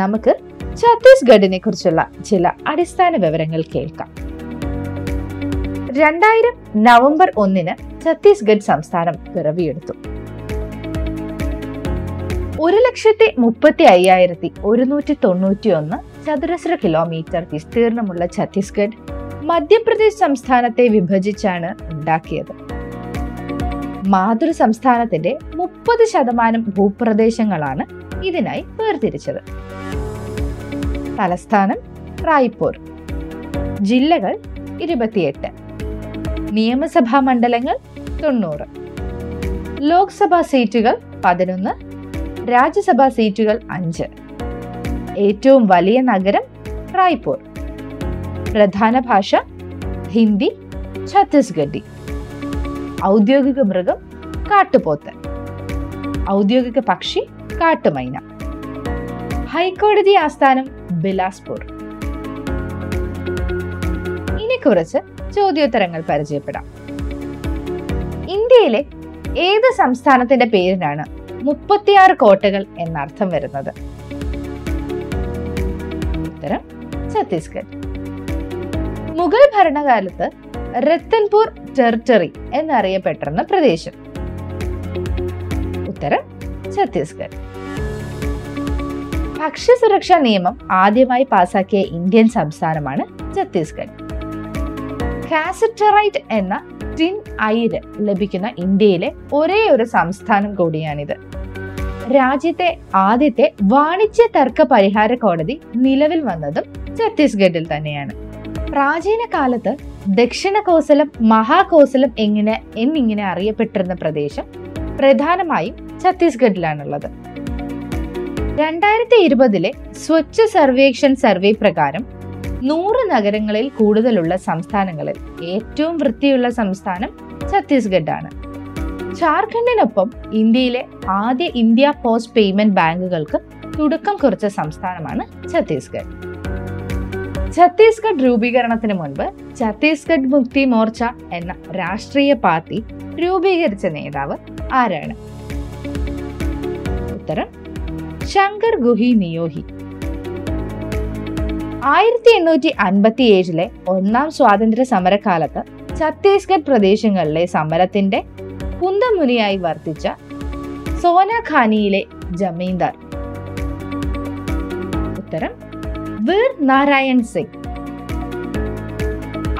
നമുക്ക് ഛത്തീസ്ഗഡിനെ കുറിച്ചുള്ള ചില അടിസ്ഥാന വിവരങ്ങൾ കേൾക്കാം. രണ്ടായിരം നവംബർ ഒന്നിന് ഛത്തീസ്ഗഡ് സംസ്ഥാനം പിറവിയെടുത്തു. ഒരു ലക്ഷത്തി മുപ്പത്തി അയ്യായിരത്തി ഒരുന്നൂറ്റി തൊണ്ണൂറ്റി ഒന്ന് ചതുരശ്ര കിലോമീറ്റർ വിസ്തീർണമുള്ള ഛത്തീസ്ഗഡ് മധ്യപ്രദേശ് സംസ്ഥാനത്തെ വിഭജിച്ചാണ് ഉണ്ടാക്കിയത്. മാതൃ സംസ്ഥാനത്തിന്റെ മുപ്പത് ശതമാനം ഭൂപ്രദേശങ്ങളാണ് ഇതിനായി വേർതിരിച്ചത്. തലസ്ഥാനം റായ്പൂർ. ജില്ലകൾ ഇരുപത്തിയെട്ട്. നിയമസഭാ മണ്ഡലങ്ങൾ തൊണ്ണൂറ്. ലോക്സഭാ സീറ്റുകൾ പതിനൊന്ന്. രാജ്യസഭാ സീറ്റുകൾ അഞ്ച്. ഏറ്റവും വലിയ നഗരം റായ്പൂർ. പ്രധാന ഭാഷ ഹിന്ദി ഛത്തീസ്ഗഡി ഔദ്യോഗിക മൃഗം കാട്ടുപോത്ത്. ഔദ്യോഗിക പക്ഷി കാട്ടുമൈന. ഹൈക്കോടതി ആസ്ഥാനം ബിലാസ്പൂർ. ഇനി കുറച്ച് ചോദ്യോത്തരങ്ങൾ പരിചയപ്പെടാം. ഇന്ത്യയിലെ ഏത് സംസ്ഥാനത്തിന്റെ പേരിനാണ് മുപ്പത്തിയാറ് കോട്ടകൾ എന്നർത്ഥം വരുന്നത്? ഉത്തരം ഛത്തീസ്ഗഡ്. മുഗൾ ഭരണകാലത്ത് രത്തൻപൂർ ടെറിട്ടറി എന്നറിയപ്പെട്ടിരുന്ന പ്രദേശം. ഉത്തരം ഛത്തീസ്ഗഡ്. ഭക്ഷ്യസുരക്ഷാ നിയമം ആദ്യമായി പാസാക്കിയ ഇന്ത്യൻ സംസ്ഥാനമാണ് ഛത്തീസ്ഗഡ്. കാസറ്ററൈറ്റ് എന്ന ടിൻ അയിര് ലഭിക്കുന്ന ഇന്ത്യയിലെ ഒരേ ഒരു സംസ്ഥാനം കൂടിയാണിത്. രാജ്യത്തെ ആദ്യത്തെ വാണിജ്യ തർക്ക പരിഹാര കോടതി നിലവിൽ വന്നതും ഛത്തീസ്ഗഡിൽ തന്നെയാണ്. പ്രാചീന കാലത്ത് ദക്ഷിണ കോസലം മഹാകോസലം എങ്ങനെ എന്നിങ്ങനെ അറിയപ്പെട്ടിരുന്ന പ്രദേശം പ്രധാനമായും ഛത്തീസ്ഗഡിലാണുള്ളത്. രണ്ടായിരത്തി ഇരുപതിലെ സ്വച്ഛ സർവേക്ഷൻ സർവേ പ്രകാരം നൂറ് നഗരങ്ങളിൽ കൂടുതലുള്ള സംസ്ഥാനങ്ങളിൽ ഏറ്റവും വൃത്തിയുള്ള സംസ്ഥാനം ഛത്തീസ്ഗഡ് ആണ് ജാർഖണ്ഡിനൊപ്പം ഇന്ത്യയിലെ ആദ്യ ഇന്ത്യ പോസ്റ്റ് പേയ്മെന്റ് ബാങ്കുകൾക്ക് തുടക്കം കുറിച്ച സംസ്ഥാനമാണ് ഛത്തീസ്ഗഡ്. ഛത്തീസ്ഗഡ് രൂപീകരണത്തിന് മുൻപ് ഛത്തീസ്ഗഡ് മുക്തി മോർച്ച എന്ന രാഷ്ട്രീയ പാർട്ടി രൂപീകരിച്ച നേതാവ് ആരാണ്? ഉത്തരം ശങ്കർ ഗുഹി നിയോഹി. ആയിരത്തി എണ്ണൂറ്റി അൻപത്തി ഏഴിലെ ഒന്നാം സ്വാതന്ത്ര്യ സമരകാലത്ത് ഛത്തീസ്ഗഡ് പ്രദേശങ്ങളിലെ സമരത്തിന്റെ കുന്തമുനിയായി വർത്തിച്ച സോനാഖാനിയിലെ ജമീന്ദാർ. ഉത്തരം വീർ നാരായൺ സിംഗ്.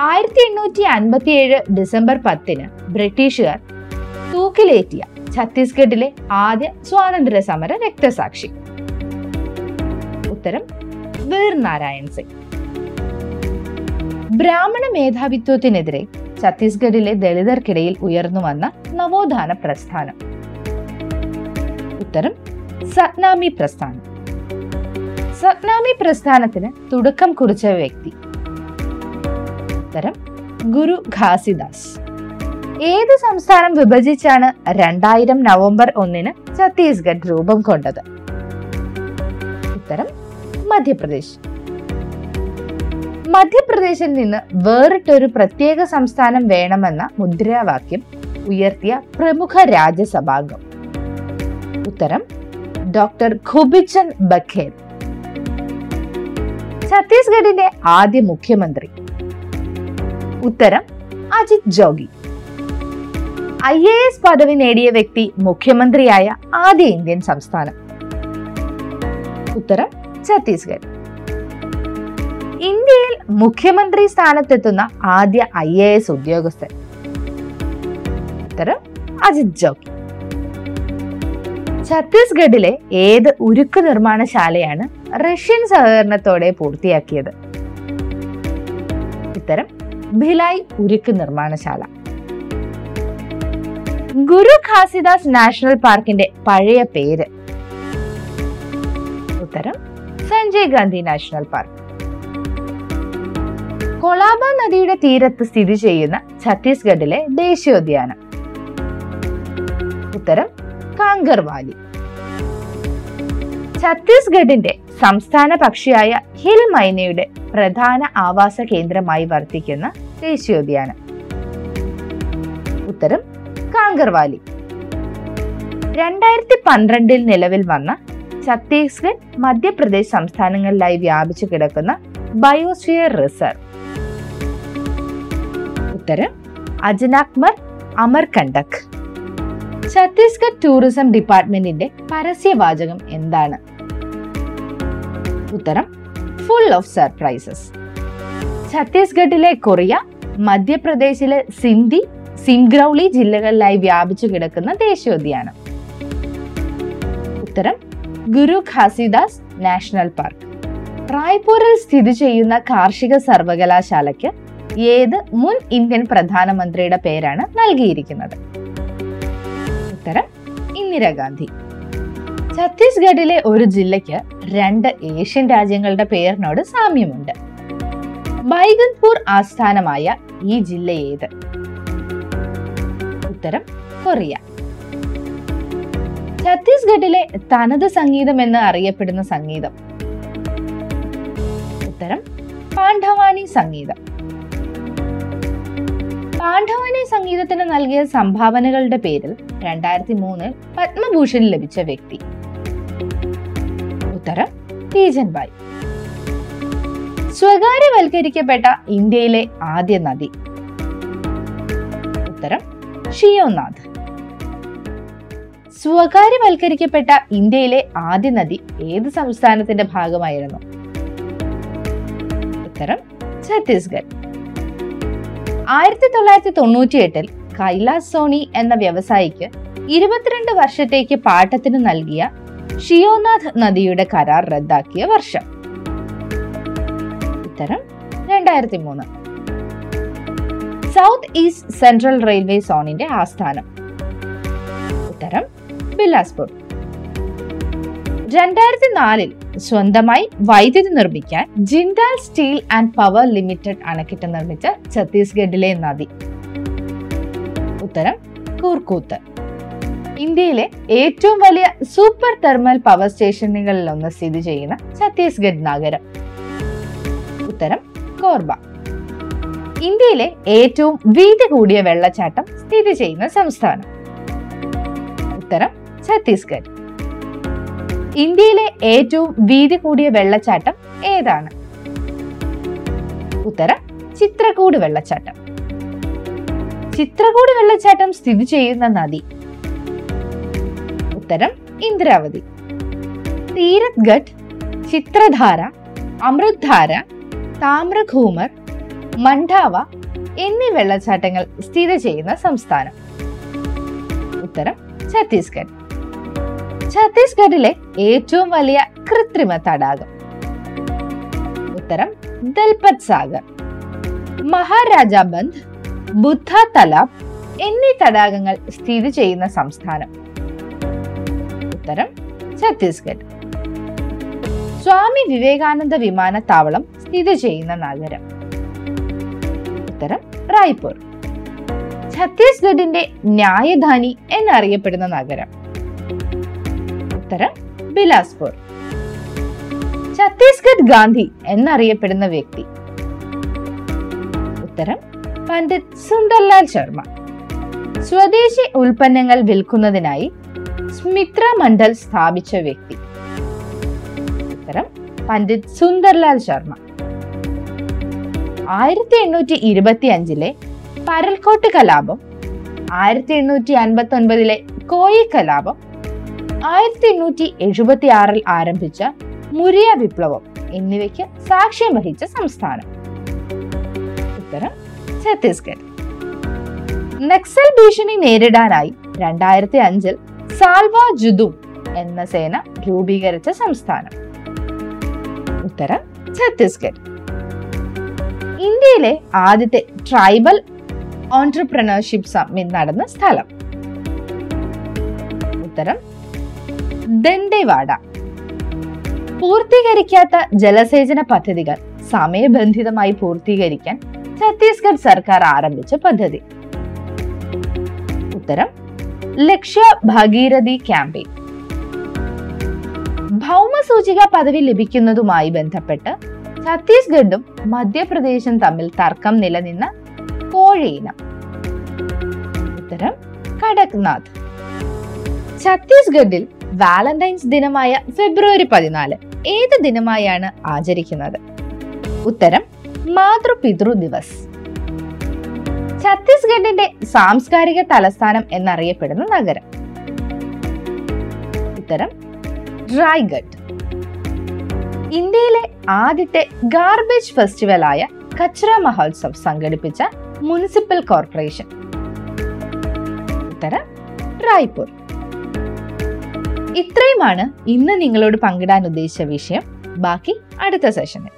ആയിരത്തി എണ്ണൂറ്റി അൻപത്തി ഏഴ് ഡിസംബർ പത്തിന് ബ്രിട്ടീഷുകാർ തൂക്കിലേറ്റിയ ഛത്തീസ്ഗഡിലെ ആദ്യ സ്വാതന്ത്ര്യ സമര രക്തസാക്ഷി. ഉത്തരം വീർ നാരായൺ സിംഗ്. ബ്രാഹ്മണ മേധാവിത്വത്തിനെതിരെ ഛത്തീസ്ഗഡിലെ ദളിതർക്കിടയിൽ ഉയർന്നു വന്ന നവോത്ഥാന പ്രസ്ഥാനം. ഉത്തരം സത്നാമി പ്രസ്ഥാനം. സത്നാമി പ്രസ്ഥാനത്തിന് തുടക്കം കുറിച്ച വ്യക്തി. ഉത്തരം ഗുരു ഘാസിദാസ് ഏത് സംസ്ഥാനം വിഭജിച്ചാണ് രണ്ടായിരം നവംബർ ഒന്നിന് ഛത്തീസ്ഗഡ് രൂപം കൊണ്ടത്? ഉത്തരം മധ്യപ്രദേശ്. മധ്യപ്രദേശിൽ നിന്ന് വേറിട്ടൊരു പ്രത്യേക സംസ്ഥാനം വേണമെന്ന മുദ്രാവാക്യം ഉയർത്തിയ പ്രമുഖ രാജ്യസഭാംഗം. ഉത്തരം ഡോക്ടർ ഖുബിച്ചൻ ബഖേൽ ഛത്തീസ്ഗഡിന്റെ ആദ്യ മുഖ്യമന്ത്രി. ഉത്തരം Ajit Jogi. I A S പദവി നേടിയ വ്യക്തി മുഖ്യമന്ത്രിയായ ആദ്യ ഇന്ത്യൻ സംസ്ഥാനം. ഉത്തരം ഛത്തീസ്ഗഡ്. ഇന്ത്യയിൽ മുഖ്യമന്ത്രി സ്ഥാനത്തെത്തുന്ന ആദ്യ ഐ എ എസ് ഉദ്യോഗസ്ഥൻ. ഉത്തരം അജിത് ജോഗി ഛത്തീസ്ഗഡിലെ ഏത് ഉരുക്ക് നിർമ്മാണശാലയാണ് റഷ്യൻ സഹകരണത്തോടെ പൂർത്തിയാക്കിയത്? ഉത്തരം ഭിലായ് ഉരുക്ക് നിർമ്മാണശാല. ഗുരു ഖാസിദാസ് നാഷണൽ പാർക്കിന്റെ പഴയ പേര്. ഉത്തരം സഞ്ജയ് ഗാന്ധി നാഷണൽ പാർക്ക്. കൊളാബ നദിയുടെ തീരത്ത് സ്ഥിതി ചെയ്യുന്ന ഛത്തീസ്ഗഡിലെ ദേശീയോദ്യാനം. ഉത്തരം കാങ്കർവാലി. ഛത്തീസ്ഗഡിന്റെ സംസ്ഥാന പക്ഷിയായ ഹിൽ മൈനയുടെ പ്രധാന ആവാസ കേന്ദ്രമായി വർത്തിക്കുന്ന ദേശീയോദ്യാനം. ഉത്തരം കാങ്കർവാലി രണ്ടായിരത്തി പന്ത്രണ്ടിൽ നിലവിൽ വന്ന ഛത്തീസ്ഗഡ് മധ്യപ്രദേശ് സംസ്ഥാനങ്ങളിലായി വ്യാപിച്ചു കിടക്കുന്ന ബയോസ്ഫിയർ റിസർവ്. ഉത്തരം അജനാക്മർ അമർകണ്ടക് ഛത്തീസ്ഗഡ് ടൂറിസം ഡിപ്പാർട്ട്മെന്റിന്റെ പരസ്യവാചകം എന്താണ്? ഉത്തരം ഫുൾ ഓഫ് സർപ്രൈസസ് ഛത്തീസ്ഗഡിലെ കൊറിയ മധ്യപ്രദേശിലെ സിന്ധി സിംഗ്രൌളി ജില്ലകളിലായി വ്യാപിച്ചു കിടക്കുന്ന ദേശീയോദ്യാനം. ഉത്തരം ഗുരു ഖാസിദാസ് നാഷണൽ പാർക്ക്. റായ്പൂരിൽ സ്ഥിതി ചെയ്യുന്ന കാർഷിക സർവകലാശാലയ്ക്ക് ഏത് മുൻ ഇന്ത്യൻ പ്രധാനമന്ത്രിയുടെ പേരാണ് നൽകിയിരിക്കുന്നത്? ഉത്തരം ഇന്ദിരാഗാന്ധി. ഛത്തീസ്ഗഡിലെ ഒരു ജില്ലയ്ക്ക് രണ്ട് ഏഷ്യൻ രാജ്യങ്ങളുടെ പേരിനോട് സാമ്യമുണ്ട്. ബൈഗൻപൂർ ആസ്ഥാനമായ ഈ ജില്ല ഏത്? ഉത്തരം കൊറിയ. ഛത്തീസ്ഗഡിലെ തനത് സംഗീതം എന്ന് അറിയപ്പെടുന്ന സംഗീതം. ഉത്തരം പാണ്ഡവാനി സംഗീതം. പാണ്ഡവാനി സംഗീതത്തിന് നൽകിയ സംഭാവനകളുടെ പേരിൽ രണ്ടായിരത്തി മൂന്നിൽ പത്മഭൂഷൺ ലഭിച്ച വ്യക്തി. ഉത്തരം തീജൻബായ്. സ്വകാര്യവൽക്കരിക്കപ്പെട്ട ഇന്ത്യയിലെ ആദ്യ നദി. ഷിയോനാഥ്. സ്വകാര്യവൽക്കരിക്കപ്പെട്ട ഇന്ത്യയിലെ ആദ്യ നദി ഏത് സംസ്ഥാനത്തിന്റെ ഭാഗമായിരുന്നു? ഉത്തരം ഛത്തീസ്ഗഡ്. ആയിരത്തി തൊള്ളായിരത്തി തൊണ്ണൂറ്റി എട്ടിൽ കൈലാസ് സോണി എന്ന വ്യവസായിക്ക് ഇരുപത്തിരണ്ട് വർഷത്തേക്ക് പാട്ടത്തിന് നൽകിയ ഷിയോനാഥ് നദിയുടെ കരാർ റദ്ദാക്കിയ വർഷം. ഉത്തരം രണ്ടായിരത്തി മൂന്ന് സൗത്ത് ഈസ്റ്റ് സെൻട്രൽ റെയിൽവേ സോണിന്റെ ആസ്ഥാനം. ഉത്തരം ബിലാസ്പൂർ. രണ്ടായിരത്തി നാലിൽ സ്വന്തമായി വൈദ്യുതി നിർമ്മിക്കാൻ Jindal steel and power limited അണക്കെട്ട് നിർമ്മിച്ച ഛത്തീസ്ഗഡിലെ നദി. ഉത്തരം കൂർക്കൂത്ത് ഇന്ത്യയിലെ ഏറ്റവും വലിയ സൂപ്പർ തെർമൽ പവർ സ്റ്റേഷനുകളിലൊന്ന് സ്ഥിതി ചെയ്യുന്ന ഛത്തീസ്ഗഡ് നഗരം. ഉത്തരം കോർബ. ഇന്ത്യയിലെ ഏറ്റവും വീതി കൂടിയ വെള്ളച്ചാട്ടം സ്ഥിതി ചെയ്യുന്ന സംസ്ഥാനം. ഉത്തരം ഛത്തീസ്ഗഡ്. ഇന്ത്യയിലെ ഏറ്റവും വീതി കൂടിയ വെള്ളച്ചാട്ടം ഏതാണ്? ഉത്തരം ചിത്രകൂട് വെള്ളച്ചാട്ടം. ചിത്രകൂട് വെള്ളച്ചാട്ടം സ്ഥിതി ചെയ്യുന്ന നദി. ഉത്തരം ഇന്ദ്രാവതി. തീരത്ഗഡ് ചിത്രധാര അമൃത്ധാര താമ്രഘൂമർ മണ്ഡാവ എന്നീ വെള്ളച്ചാട്ടങ്ങൾ സ്ഥിതി ചെയ്യുന്ന സംസ്ഥാനം. ഉത്തരം ഛത്തീസ്ഗഡ്. ഛത്തീസ്ഗഡിലെ ഏറ്റവും വലിയ കൃത്രിമ തടാകം. ഉത്തരം ദൽപത് സാഗർ. മഹാരാജാ ബന്ദ് ബുദ്ധ തലാബ് എന്നീ തടാകങ്ങൾ സ്ഥിതി ചെയ്യുന്ന സംസ്ഥാനം. ഉത്തരം ഛത്തീസ്ഗഡ്. സ്വാമി വിവേകാനന്ദ വിമാനത്താവളം സ്ഥിതി ചെയ്യുന്ന നഗരം. ഉത്തരം റായ്പൂർ. ഛത്തീസ്ഗഡിന്റെ ന്യായധാനി എന്നറിയപ്പെടുന്ന നഗരം. ഉത്തരം ബിലാസ്പൂർ. ഛത്തീസ്ഗഡ് ഗാന്ധി എന്നറിയപ്പെടുന്ന വ്യക്തി. ഉത്തരം പണ്ഡിറ്റ് സുന്ദർലാൽ ശർമ്മ. സ്വദേശി ഉൽപ്പന്നങ്ങൾ വിൽക്കുന്നതിനായി സ്മിത്ര മണ്ഡൽ സ്ഥാപിച്ച വ്യക്തി. ഉത്തരം പണ്ഡിറ്റ് സുന്ദർലാൽ ശർമ്മ. ആയിരത്തി എണ്ണൂറ്റി ഇരുപത്തി അഞ്ചിലെ പരൽക്കോട്ട് കലാപം ആയിരത്തി എണ്ണൂറ്റി അൻപത്തി ഒൻപതിലെ കോയി കലാപം ആയിരത്തി എണ്ണൂറ്റി എഴുപത്തി ആറിൽ ആരംഭിച്ച മുരിയ വിപ്ലവം എന്നിവയ്ക്ക് സാക്ഷ്യം വഹിച്ച സംസ്ഥാനം. ഉത്തരം ഛത്തീസ്ഗഡ്. നക്സൽ ഭീഷണി നേരിടാനായി രണ്ടായിരത്തി അഞ്ചിൽ സാൽവ ജുദു എന്ന സേന രൂപീകരിച്ച സംസ്ഥാനം. ഉത്തരം ഛത്തീസ്ഗഡ്. ഇന്ത്യയിലെ ആദ്യത്തെ ട്രൈബൽ ഓൺട്രപ്രണർഷിപ്പ് സമ്മിറ്റ് നടന്ന സ്ഥലം. ഉത്തരം ദണ്ഡേവാഡ. പൂർത്തീകരിക്കാത്ത ജലസേചന പദ്ധതികൾ സമയബന്ധിതമായി പൂർത്തീകരിക്കാൻ ഛത്തീസ്ഗഡ് സർക്കാർ ആരംഭിച്ച പദ്ധതി. ഉത്തരം ലക്ഷ്യ ഭഗീരഥി ക്യാമ്പയിൻ. ഭൗമസൂചിക പദവി ലഭിക്കുന്നതുമായി ബന്ധപ്പെട്ട് ഛത്തീസ്ഗഡും മധ്യപ്രദേശും തമ്മിൽ തർക്കം നിലനിന്ന കോഴയിനം. ഉത്തരം കടക്നാഥ്. ഛത്തീസ്ഗഡിൽ വാലന്റൈൻസ് ദിനമായ ഫെബ്രുവരി പതിനാല് ഏത് ദിനമായാണ് ആചരിക്കുന്നത്? ഉത്തരം മാതൃപിതൃ ദിവസ്. ഛത്തീസ്ഗഡിന്റെ സാംസ്കാരിക തലസ്ഥാനം എന്നറിയപ്പെടുന്ന നഗരം. ഉത്തരം റായ്ഗഡ്. ഇന്ത്യയിലെ ആദ്യത്തെ ഗാർബേജ് ഫെസ്റ്റിവലായ കച്ചറ മഹോത്സവ് സംഘടിപ്പിച്ച മുനിസിപ്പൽ കോർപ്പറേഷൻ ഉത്തരം റായ്പൂർ. ഇത്രയുമാണ് ഇന്ന് നിങ്ങളോട് പങ്കിടാൻ ഉദ്ദേശിച്ച വിഷയം. ബാക്കി അടുത്ത സെഷനിൽ